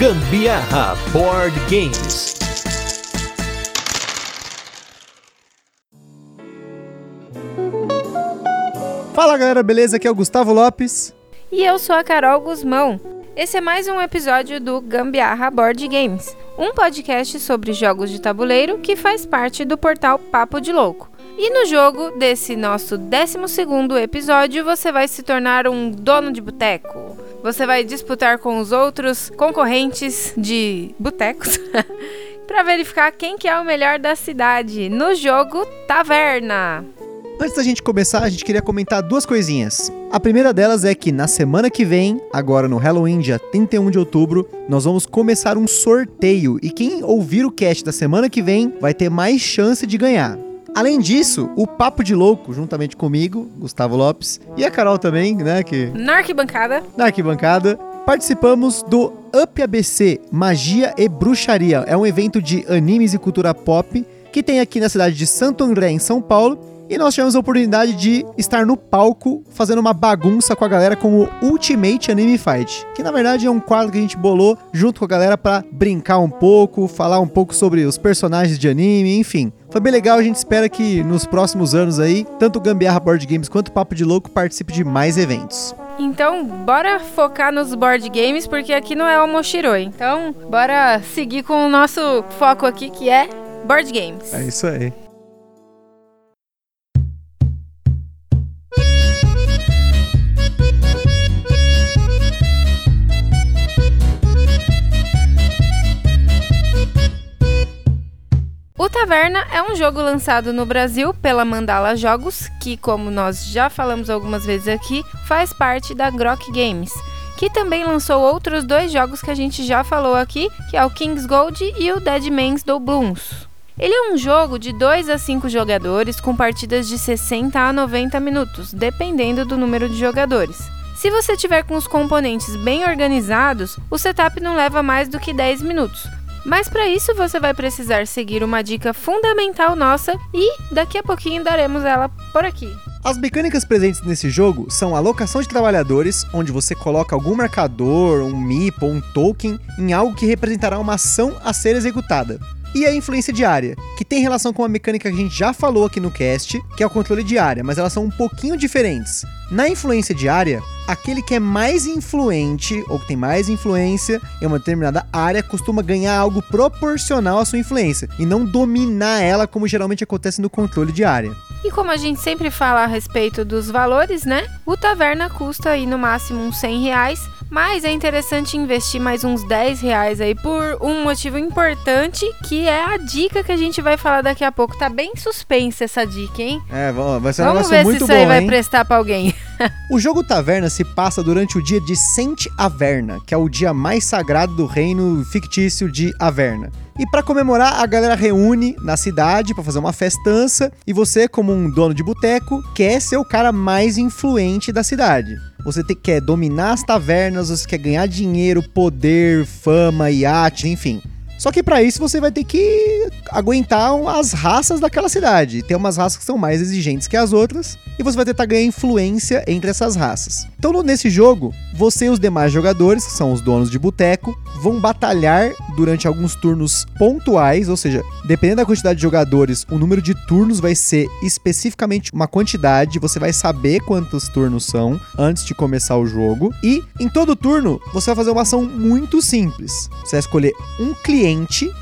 Gambiarra Board Games. Fala galera, beleza? Aqui é o Gustavo Lopes. E eu sou a Carol Guzmão. Esse é mais um episódio do Gambiarra Board Games, um podcast sobre jogos de tabuleiro que faz parte do portal Papo de Louco. E no jogo desse nosso 12 episódio, você vai se tornar um dono de boteco. Você vai disputar com os outros concorrentes de botecos para verificar quem que é o melhor da cidade no jogo Taverna. Antes da gente começar, a gente queria comentar duas coisinhas. A primeira delas é que na semana que vem, agora no Halloween, dia 31 de outubro, nós vamos começar um sorteio e quem ouvir o cast da semana que vem vai ter mais chance de ganhar. Além disso, o Papo de Louco, juntamente comigo, Gustavo Lopes, e a Carol também, né, que... Na arquibancada. Na arquibancada, participamos do Up ABC Magia e Bruxaria. É um evento de animes e cultura pop que tem aqui na cidade de Santo André, em São Paulo, e nós tivemos a oportunidade de estar no palco fazendo uma bagunça com a galera com o Ultimate Anime Fight, que na verdade é um quadro que a gente bolou junto com a galera para brincar um pouco, falar um pouco sobre os personagens de anime, enfim. Foi bem legal, a gente espera que nos próximos anos aí, tanto o Gambiarra Board Games quanto o Papo de Louco participe de mais eventos. Então, bora focar nos board games, porque aqui não é o Moshiroi. Então, bora seguir com o nosso foco aqui, que é board games. É isso aí. O Taverna é um jogo lançado no Brasil pela Mandala Jogos, que, como nós já falamos algumas vezes aqui, faz parte da Grok Games, que também lançou outros dois jogos que a gente já falou aqui, que é o King's Gold e o Dead Man's Doubloons. Ele é um jogo de 2 a 5 jogadores com partidas de 60 a 90 minutos, dependendo do número de jogadores. Se você tiver com os componentes bem organizados, o setup não leva mais do que 10 minutos, mas para isso você vai precisar seguir uma dica fundamental nossa e daqui a pouquinho daremos ela por aqui. As mecânicas presentes nesse jogo são a alocação de trabalhadores, onde você coloca algum marcador, um MIP ou um token em algo que representará uma ação a ser executada. E a influência diária, que tem relação com uma mecânica que a gente já falou aqui no cast, que é o controle diária, mas elas são um pouquinho diferentes. Na influência diária, aquele que é mais influente ou que tem mais influência em uma determinada área costuma ganhar algo proporcional à sua influência e não dominar ela como geralmente acontece no controle de área. E como a gente sempre fala a respeito dos valores, né? O taverna custa aí no máximo uns 100 reais mas é interessante investir mais uns 10 reais aí por um motivo importante, que é a dica que a gente vai falar daqui a pouco. Tá bem suspensa essa dica, hein? É, vai ser um Vamos ver se isso bom, aí vai hein? prestar pra alguém. O jogo Taverna se passa durante o dia de Saint Averna, que é o dia mais sagrado do reino fictício de Averna. E para comemorar, a galera reúne na cidade para fazer uma festança e você, como um dono de boteco, quer ser o cara mais influente da cidade. Você te, quer dominar as tavernas, você quer ganhar dinheiro, poder, fama, iate, enfim. Só que para isso você vai ter que aguentar as raças daquela cidade. Tem umas raças que são mais exigentes que as outras e você vai tentar ganhar influência entre essas raças. Então nesse jogo, você e os demais jogadores, que são os donos de boteco, vão batalhar durante alguns turnos pontuais, ou seja, dependendo da quantidade de jogadores, o número de turnos vai ser especificamente uma quantidade, você vai saber quantos turnos são antes de começar o jogo. E em todo turno, você vai fazer uma ação muito simples. Você vai escolher um cliente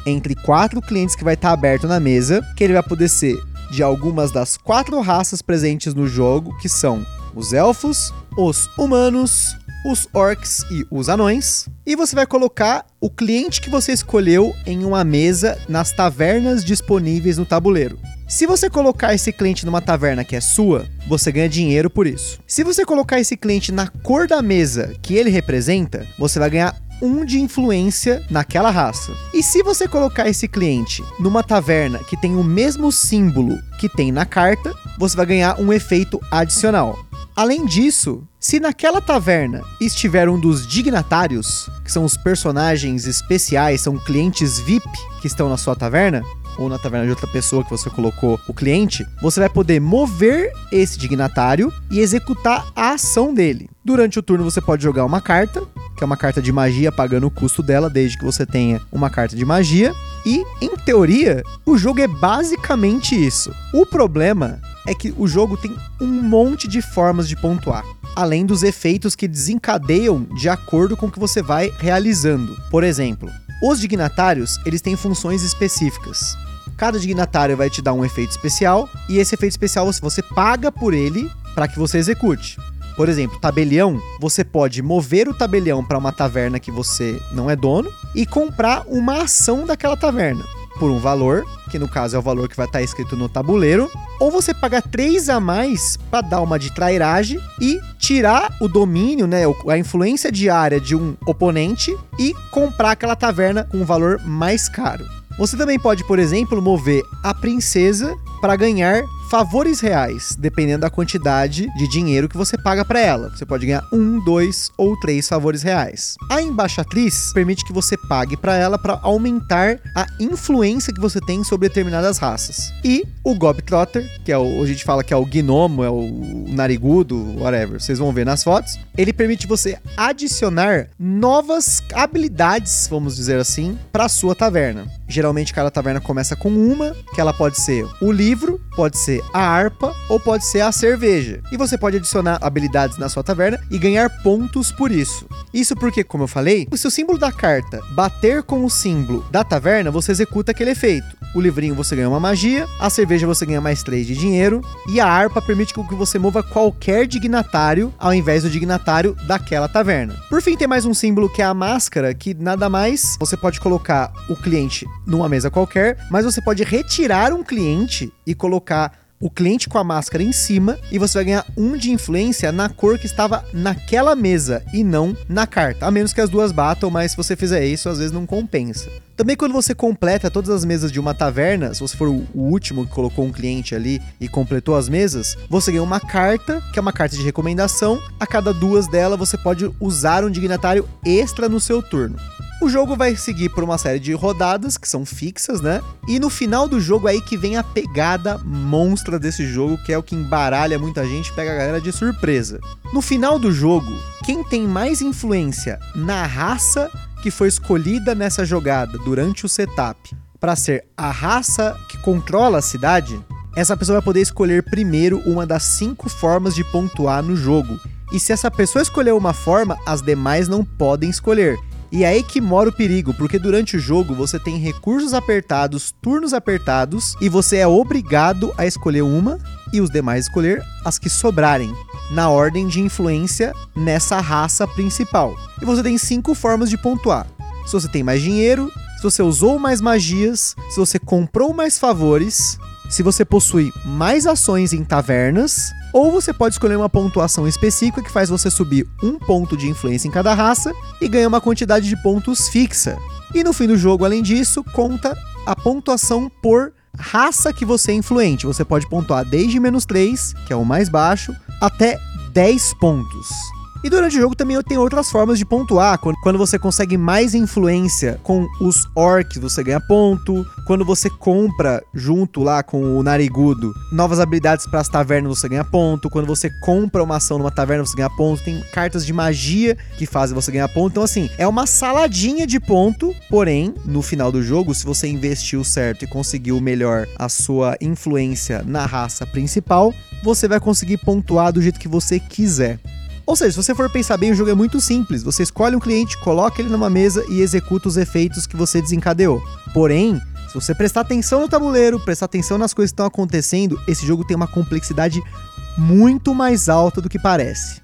entre quatro clientes que vai estar aberto na mesa, que ele vai poder ser de algumas das quatro raças presentes no jogo, que são os elfos, os humanos, os orcs e os anões. E você vai colocar o cliente que você escolheu em uma mesa nas tavernas disponíveis no tabuleiro. Se você colocar esse cliente numa taverna que é sua, você ganha dinheiro por isso. Se você colocar esse cliente na cor da mesa que ele representa, você vai ganhar um de influência naquela raça. E se você colocar esse cliente numa taverna que tem o mesmo símbolo que tem na carta, você vai ganhar um efeito adicional. Além disso, se naquela taverna estiver um dos dignatários, que são os personagens especiais, são clientes VIP que estão na sua taverna, ou na taverna de outra pessoa que você colocou o cliente, você vai poder mover esse dignatário e executar a ação dele. Durante o turno você pode jogar uma carta, que é uma carta de magia pagando o custo dela, desde que você tenha uma carta de magia. E, em teoria, o jogo é basicamente isso. O problema é que o jogo tem um monte de formas de pontuar além dos efeitos que desencadeiam de acordo com o que você vai realizando. Por exemplo, os dignatários, eles têm funções específicas. Cada dignatário vai te dar um efeito especial e esse efeito especial você paga por ele para que você execute. Por exemplo, tabelião, você pode mover o tabelião para uma taverna que você não é dono e comprar uma ação daquela taverna por um valor, que no caso é o valor que vai estar escrito no tabuleiro, ou você paga 3 a mais para dar uma de trairagem e tirar o domínio, né, a influência diária de um oponente e comprar aquela taverna com um valor mais caro. Você também pode, por exemplo, mover a princesa para ganhar favores reais, dependendo da quantidade de dinheiro que você paga para ela. Você pode ganhar um, dois ou três favores reais. A embaixatriz permite que você pague para ela para aumentar a influência que você tem sobre determinadas raças. E o Gobtrotter, que é o a gente fala que é o gnomo, é o narigudo, whatever, vocês vão ver nas fotos. Ele permite você adicionar novas habilidades, vamos dizer assim, para sua taverna. Geralmente cada taverna começa com uma, que ela pode ser o livro, pode ser a harpa ou pode ser a cerveja. E você pode adicionar habilidades na sua taverna e ganhar pontos por isso. Isso porque, como eu falei, se o símbolo da carta bater com o símbolo da taverna, você executa aquele efeito. O livrinho você ganha uma magia, a cerveja você ganha mais 3 de dinheiro e a harpa permite que você mova qualquer dignatário ao invés do dignatário daquela taverna. Por fim, tem mais um símbolo que é a máscara, que nada mais você pode colocar o cliente numa mesa qualquer, mas você pode retirar um cliente e colocar o cliente com a máscara em cima e você vai ganhar um de influência na cor que estava naquela mesa e não na carta. A menos que as duas batam, mas se você fizer isso, às vezes não compensa. Também quando você completa todas as mesas de uma taverna, se você for o último que colocou um cliente ali e completou as mesas, você ganha uma carta, que é uma carta de recomendação. A cada duas dela você pode usar um dignatário extra no seu turno. O jogo vai seguir por uma série de rodadas que são fixas, né? E no final do jogo é aí que vem a pegada monstra desse jogo, que é o que embaralha muita gente, pega a galera de surpresa. No final do jogo, quem tem mais influência na raça que foi escolhida nessa jogada durante o setup para ser a raça que controla a cidade, essa pessoa vai poder escolher primeiro uma das cinco formas de pontuar no jogo. E se essa pessoa escolher uma forma, as demais não podem escolher. E é aí que mora o perigo, porque durante o jogo você tem recursos apertados, turnos apertados, e você é obrigado a escolher uma e os demais escolher as que sobrarem, na ordem de influência nessa raça principal. E você tem cinco formas de pontuar. Se você tem mais dinheiro, se você usou mais magias, se você comprou mais favores, se você possui mais ações em tavernas, ou você pode escolher uma pontuação específica que faz você subir um ponto de influência em cada raça e ganha uma quantidade de pontos fixa. E no fim do jogo, além disso, conta a pontuação por raça que você é influente. Você pode pontuar desde menos 3, que é o mais baixo, até 10 pontos. E durante o jogo também tem outras formas de pontuar. Quando você consegue mais influência com os orcs, você ganha ponto. Quando você compra junto lá com o narigudo novas habilidades para as tavernas, você ganha ponto. Quando você compra uma ação numa taverna, você ganha ponto. Tem cartas de magia que fazem você ganhar ponto. Então, assim, é uma saladinha de ponto. Porém, no final do jogo, se você investiu certo e conseguiu melhor a sua influência na raça principal, você vai conseguir pontuar do jeito que você quiser. Ou seja, se você for pensar bem, o jogo é muito simples. Você escolhe um cliente, coloca ele numa mesa e executa os efeitos que você desencadeou. Porém, se você prestar atenção no tabuleiro, prestar atenção nas coisas que estão acontecendo, esse jogo tem uma complexidade muito mais alta do que parece.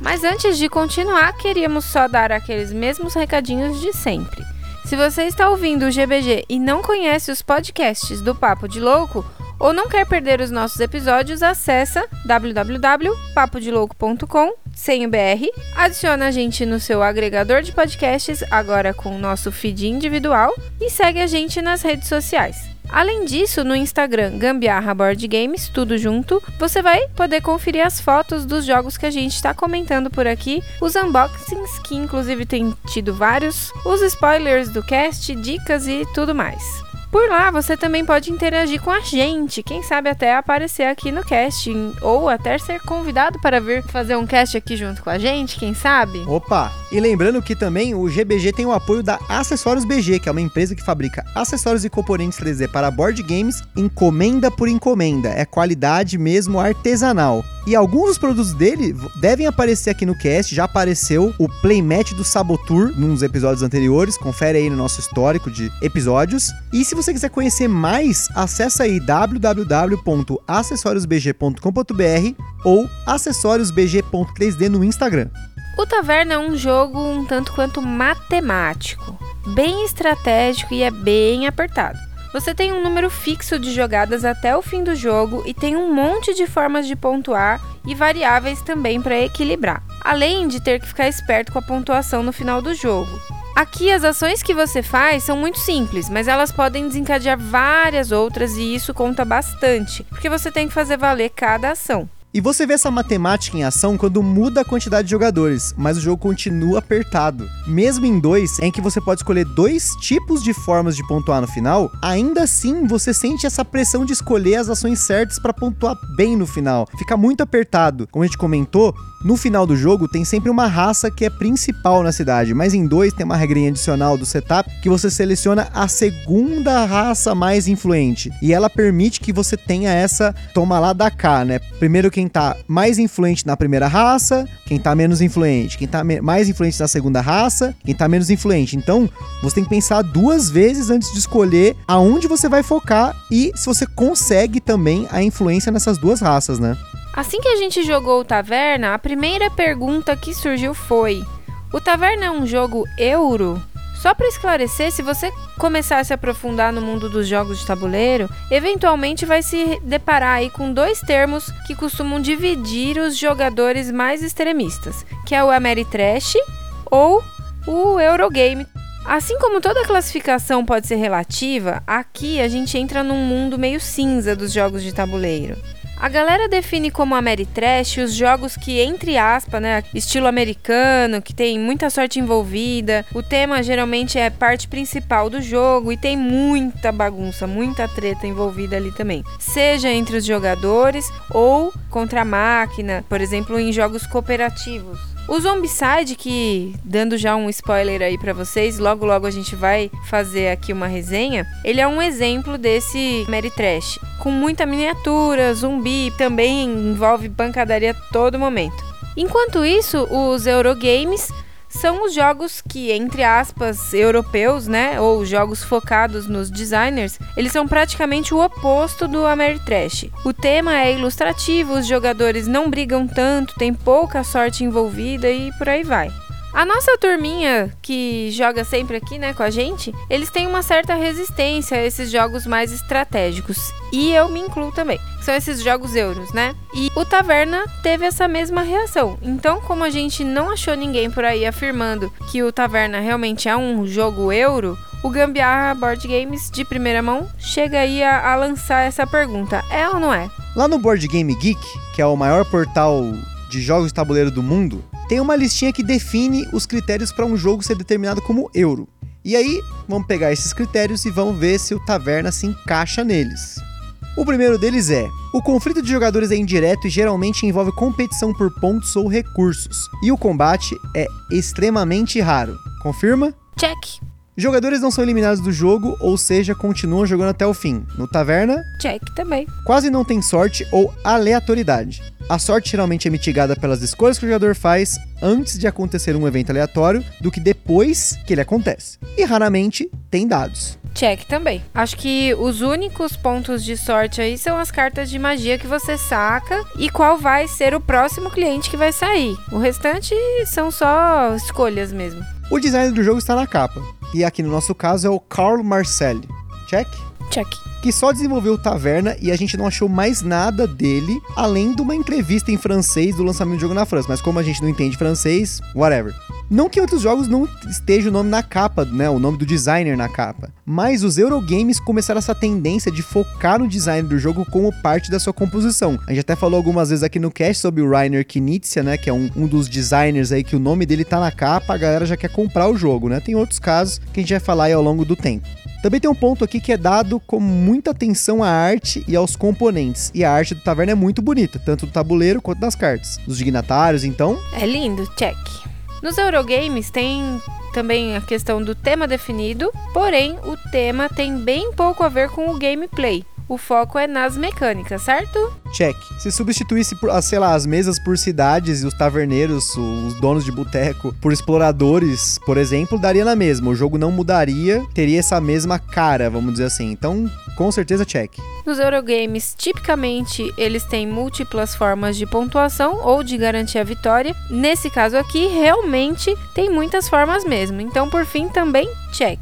Mas antes de continuar, queríamos só dar aqueles mesmos recadinhos de sempre. Se você está ouvindo o GBG e não conhece os podcasts do Papo de Louco, ou não quer perder os nossos episódios, acessa www.papodelouco.com sem o BR, adiciona a gente no seu agregador de podcasts, agora com o nosso feed individual, e segue a gente nas redes sociais. Além disso, no Instagram Gambiarra Board Games, tudo junto, você vai poder conferir as fotos dos jogos que a gente está comentando por aqui, os unboxings, que inclusive tem tido vários, os spoilers do cast, dicas e tudo mais. Por lá você também pode interagir com a gente, quem sabe até aparecer aqui no cast, ou até ser convidado para vir fazer um cast aqui junto com a gente, quem sabe? Opa! E lembrando que também o GBG tem o apoio da Acessórios BG, que é uma empresa que fabrica acessórios e componentes 3D para board games, encomenda por encomenda. É qualidade mesmo artesanal. E alguns dos produtos dele devem aparecer aqui no cast. Já apareceu o Playmat do Sabotur nos episódios anteriores. Confere aí no nosso histórico de episódios. E se você quiser conhecer mais, acessa aí www.acessoriosbg.com.br ou acessoriosbg.3d no Instagram. O Taverna é um jogo um tanto quanto matemático, bem estratégico e é bem apertado. Você tem um número fixo de jogadas até o fim do jogo e tem um monte de formas de pontuar e variáveis também para equilibrar, além de ter que ficar esperto com a pontuação no final do jogo. Aqui as ações que você faz são muito simples, mas elas podem desencadear várias outras e isso conta bastante, porque você tem que fazer valer cada ação. E você vê essa matemática em ação quando muda a quantidade de jogadores, mas o jogo continua apertado. Mesmo em dois, em que você pode escolher dois tipos de formas de pontuar no final, ainda assim você sente essa pressão de escolher as ações certas para pontuar bem no final. Fica muito apertado. Como a gente comentou, no final do jogo tem sempre uma raça que é principal na cidade, mas em dois tem uma regrinha adicional do setup que você seleciona a segunda raça mais influente e ela permite que você tenha essa toma lá da cá, né? Primeiro quem tá mais influente na primeira raça, quem tá menos influente, quem tá mais influente na segunda raça, quem tá menos influente. Então, você tem que pensar duas vezes antes de escolher aonde você vai focar e se você consegue também a influência nessas duas raças, né? Assim que a gente jogou o Taverna, a primeira pergunta que surgiu foi: O Taverna é um jogo euro? Só para esclarecer, se você começar a se aprofundar no mundo dos jogos de tabuleiro, eventualmente vai se deparar aí com dois termos que costumam dividir os jogadores mais extremistas, que é o Ameritrash ou o Eurogame. Assim como toda classificação pode ser relativa, aqui a gente entra num mundo meio cinza dos jogos de tabuleiro. A galera define como Ameritrash os jogos que, entre aspas, né, estilo americano, que tem muita sorte envolvida. O tema geralmente é parte principal do jogo e tem muita bagunça, muita treta envolvida ali também. Seja entre os jogadores ou contra a máquina, por exemplo, em jogos cooperativos. O Zombicide, que dando já um spoiler aí para vocês, logo logo a gente vai fazer aqui uma resenha. Ele é um exemplo desse Mary Trash, com muita miniatura, zumbi, também envolve pancadaria todo momento. Enquanto isso, os Eurogames são os jogos que, entre aspas, europeus, né, ou jogos focados nos designers, eles são praticamente o oposto do Ameritrash. O tema é ilustrativo, os jogadores não brigam tanto, tem pouca sorte envolvida e por aí vai. A nossa turminha que joga sempre aqui, né, com a gente, eles têm uma certa resistência a esses jogos mais estratégicos. E eu me incluo também. São esses jogos euros, né? E o Taverna teve essa mesma reação. Então, como a gente não achou ninguém por aí afirmando que o Taverna realmente é um jogo euro, o Gambiarra Board Games de primeira mão chega aí a, a lançar essa pergunta: é ou não é? Lá no Board Game Geek, que é o maior portal de jogos de tabuleiro do mundo, tem uma listinha que define os critérios para um jogo ser determinado como euro. E aí, vamos pegar esses critérios e vamos ver se o Taverna se encaixa neles. O primeiro deles é: o conflito de jogadores é indireto e geralmente envolve competição por pontos ou recursos, e o combate é extremamente raro. Confirma? Check. Jogadores não são eliminados do jogo, ou seja, continuam jogando até o fim. No Taverna, check também. Quase não tem sorte ou aleatoriedade. A sorte geralmente é mitigada pelas escolhas que o jogador faz antes de acontecer um evento aleatório do que depois que ele acontece. E raramente tem dados. Check também. Acho que os únicos pontos de sorte aí são as cartas de magia que você saca e qual vai ser o próximo cliente que vai sair. O restante são só escolhas mesmo. O design do jogo está na capa. E aqui no nosso caso é o Carl Marcelli. Check? Check que só desenvolveu Taverna e a gente não achou mais nada dele, além de uma entrevista em francês do lançamento do jogo na França. Mas como a gente não entende francês, whatever. Não que outros jogos não esteja o nome na capa, né? O nome do designer na capa. Mas os Eurogames começaram essa tendência de focar no design do jogo como parte da sua composição. A gente até falou algumas vezes aqui no cast sobre o Rainer Knizia, né? Que é um, um dos designers aí que o nome dele tá na capa, a galera já quer comprar o jogo, né? Tem outros casos que a gente vai falar aí ao longo do tempo. Também tem um ponto aqui que é dado com muita atenção à arte e aos componentes. E a arte do Taverna é muito bonita, tanto do tabuleiro quanto das cartas. Dos dignatários, então. É lindo, check. Nos Eurogames tem também a questão do tema definido, porém o tema tem bem pouco a ver com o gameplay. O foco é nas mecânicas, certo? Check. Se substituísse, por, ah, sei lá, as mesas por cidades e os taverneiros, os donos de boteco, por exploradores, por exemplo, daria na mesma. O jogo não mudaria, teria essa mesma cara, vamos dizer assim. Então, com certeza, check. Nos Eurogames, tipicamente, eles têm múltiplas formas de pontuação ou de garantir a vitória. Nesse caso aqui, realmente tem muitas formas mesmo. Então, por fim, também check.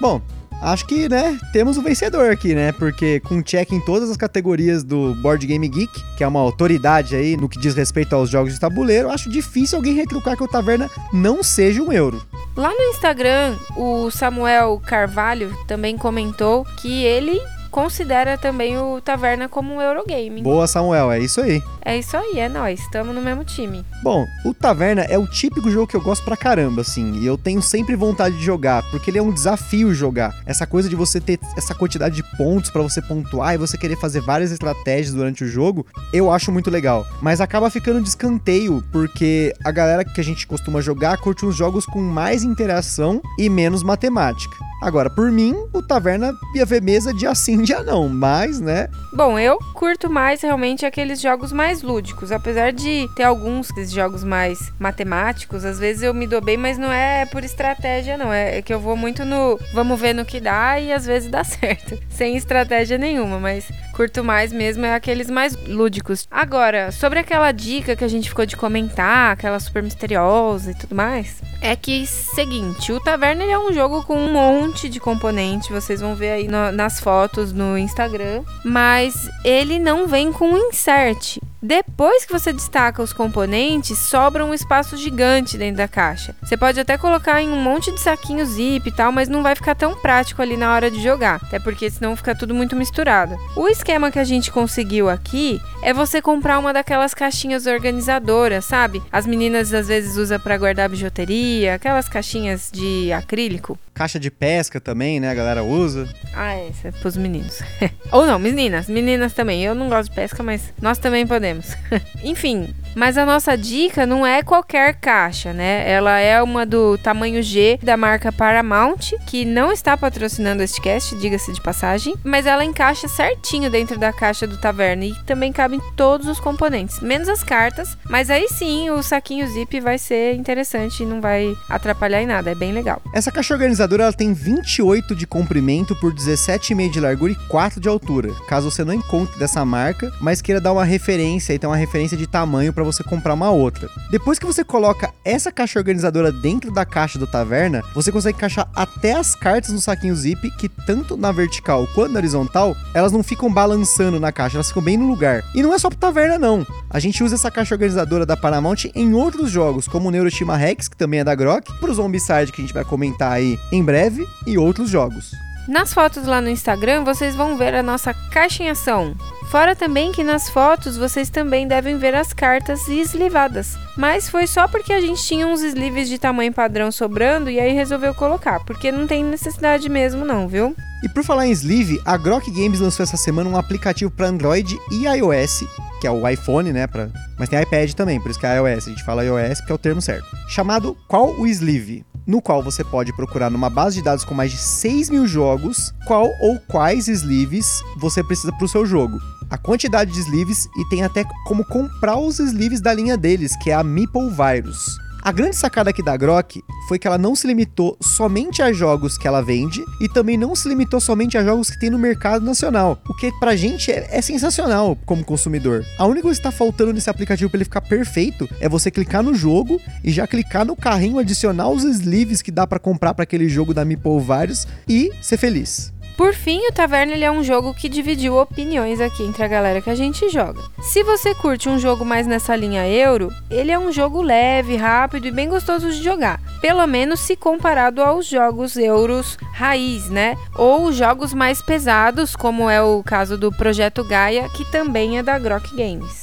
Bom, acho que, né, temos o vencedor aqui, né? Porque com check em todas as categorias do Board Game Geek, que é uma autoridade aí no que diz respeito aos jogos de tabuleiro, acho difícil alguém retrucar que o Taverna não seja um euro. Lá no Instagram, o Samuel Carvalho também comentou que ele considera também o Taverna como um Eurogame. Boa, Samuel, é isso aí. É isso aí, é nós, estamos no mesmo time. Bom, o Taverna é o típico jogo que eu gosto pra caramba, assim, e eu tenho sempre vontade de jogar, porque ele é um desafio jogar. Essa coisa de você ter essa quantidade de pontos pra você pontuar e você querer fazer várias estratégias durante o jogo, eu acho muito legal. Mas acaba ficando de escanteio, porque a galera que a gente costuma jogar curte uns jogos com mais interação e menos matemática. Agora, por mim, o Taverna ia ver mesa de assim, dia não, mas, né? Bom, eu curto mais realmente aqueles jogos mais lúdicos, apesar de ter alguns desses jogos mais matemáticos, às vezes eu me dou bem, mas não é por estratégia não, é que eu vou muito no vamos ver no que dá e às vezes dá certo, sem estratégia nenhuma, mas curto mais mesmo é aqueles mais lúdicos. Agora, sobre aquela dica que a gente ficou de comentar, aquela super misteriosa e tudo mais, é que seguinte, o Taverna é um jogo com um monte de componente, vocês vão ver aí no, nas fotos no Instagram, mas ele não vem com insert. Depois que você destaca os componentes, sobra um espaço gigante dentro da caixa. Você pode até colocar em um monte de saquinho zip e tal, mas não vai ficar tão prático ali na hora de jogar, até porque senão fica tudo muito misturado. O esquema que a gente conseguiu aqui é você comprar uma daquelas caixinhas organizadoras, sabe? As meninas às vezes usam para guardar bijuteria, aquelas caixinhas de acrílico. Caixa de pesca também, né? A galera usa. Ah, essa é pros meninos. Ou não, meninas. Meninas também. Eu não gosto de pesca, mas nós também podemos. Enfim, mas a nossa dica não é qualquer caixa, né? Ela é uma do tamanho G da marca Paramount, que não está patrocinando este cast, diga-se de passagem, mas ela encaixa certinho dentro da caixa do Taverna e também cabem todos os componentes, menos as cartas, mas aí sim o saquinho zip vai ser interessante e não vai atrapalhar em nada, é bem legal. Essa caixa organizadora ela tem 28 de comprimento por 17,5 de largura e 4 de altura. Caso você não encontre dessa marca, mas queira dar uma referência e ter uma referência de tamanho para você comprar uma outra. Depois que você coloca essa caixa organizadora dentro da caixa do Taverna, você consegue encaixar até as cartas no saquinho zip, que tanto na vertical quanto na horizontal, elas não ficam balançando na caixa, elas ficam bem no lugar. E não é só pro Taverna não. A gente usa essa caixa organizadora da Paramount em outros jogos, como o Neuroshima Rex, que também é da Grok, pro Zombicide que a gente vai comentar aí em breve, e outros jogos. Nas fotos lá no Instagram, vocês vão ver a nossa caixa em ação. Fora também que nas fotos vocês também devem ver as cartas eslivadas. Mas foi só porque a gente tinha uns sleeves de tamanho padrão sobrando e aí resolveu colocar, porque não tem necessidade mesmo não, viu? E por falar em sleeve, a Grok Games lançou essa semana um aplicativo para Android e iOS, que é o iPhone, né, pra... mas tem iPad também, por isso que é iOS, a gente fala iOS porque é o termo certo. Chamado Qual o Sleeve? No qual você pode procurar numa base de dados com mais de 6 mil jogos qual ou quais sleeves você precisa para o seu jogo. A quantidade de sleeves e tem até como comprar os sleeves da linha deles, que é a Meeple Virus. A grande sacada aqui da Grok foi que ela não se limitou somente a jogos que ela vende e também não se limitou somente a jogos que tem no mercado nacional, o que pra gente é, é sensacional como consumidor. A única coisa que está faltando nesse aplicativo para ele ficar perfeito é você clicar no jogo e já clicar no carrinho adicionar os sleeves que dá para comprar para aquele jogo da Meeple Virus e ser feliz. Por fim, o Taverna é um jogo que dividiu opiniões aqui entre a galera que a gente joga. Se você curte um jogo mais nessa linha euro, ele é um jogo leve, rápido e bem gostoso de jogar. Pelo menos se comparado aos jogos euros raiz, né? Ou jogos mais pesados, como é o caso do Projeto Gaia, que também é da Grok Games.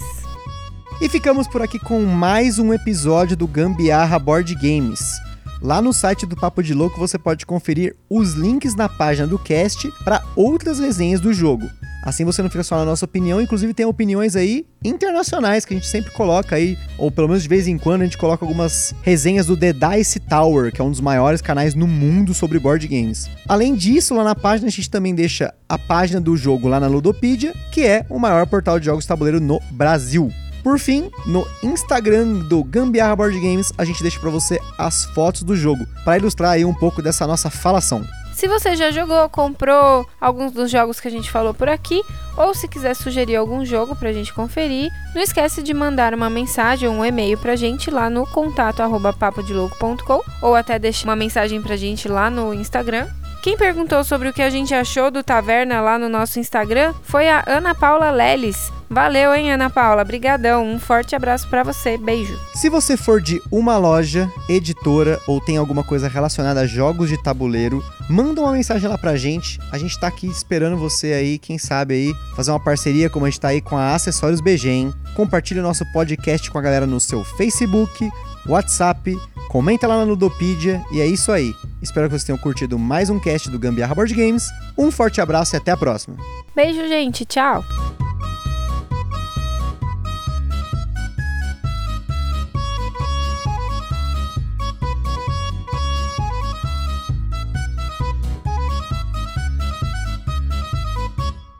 E ficamos por aqui com mais um episódio do Gambiarra Board Games. Lá no site do Papo de Louco você pode conferir os links na página do cast para outras resenhas do jogo. Assim você não fica só na nossa opinião, inclusive tem opiniões aí internacionais que a gente sempre coloca aí, ou pelo menos de vez em quando a gente coloca algumas resenhas do The Dice Tower, que é um dos maiores canais no mundo sobre board games. Além disso, lá na página a gente também deixa a página do jogo lá na Ludopedia, que é o maior portal de jogos tabuleiro no Brasil. Por fim, no Instagram do Gambiarra Board Games, a gente deixa para você as fotos do jogo, para ilustrar aí um pouco dessa nossa falação. Se você já jogou, comprou alguns dos jogos que a gente falou por aqui, ou se quiser sugerir algum jogo pra gente conferir, não esquece de mandar uma mensagem ou um e-mail pra gente lá no contato arroba ou até deixar uma mensagem pra gente lá no Instagram. Quem perguntou sobre o que a gente achou do Taverna lá no nosso Instagram foi a Ana Paula Leles. Valeu, hein, Ana Paula? Brigadão. Um forte abraço para você. Beijo. Se você for de uma loja, editora ou tem alguma coisa relacionada a jogos de tabuleiro, manda uma mensagem lá pra gente. A gente tá aqui esperando você aí, quem sabe aí, fazer uma parceria como a gente tá aí com a Acessórios BG, hein? Compartilhe o nosso podcast com a galera no seu Facebook, WhatsApp, comenta lá na Ludopedia e é isso aí. Espero que vocês tenham curtido mais um cast do Gambiarra Board Games. Um forte abraço e até a próxima. Beijo, gente. Tchau.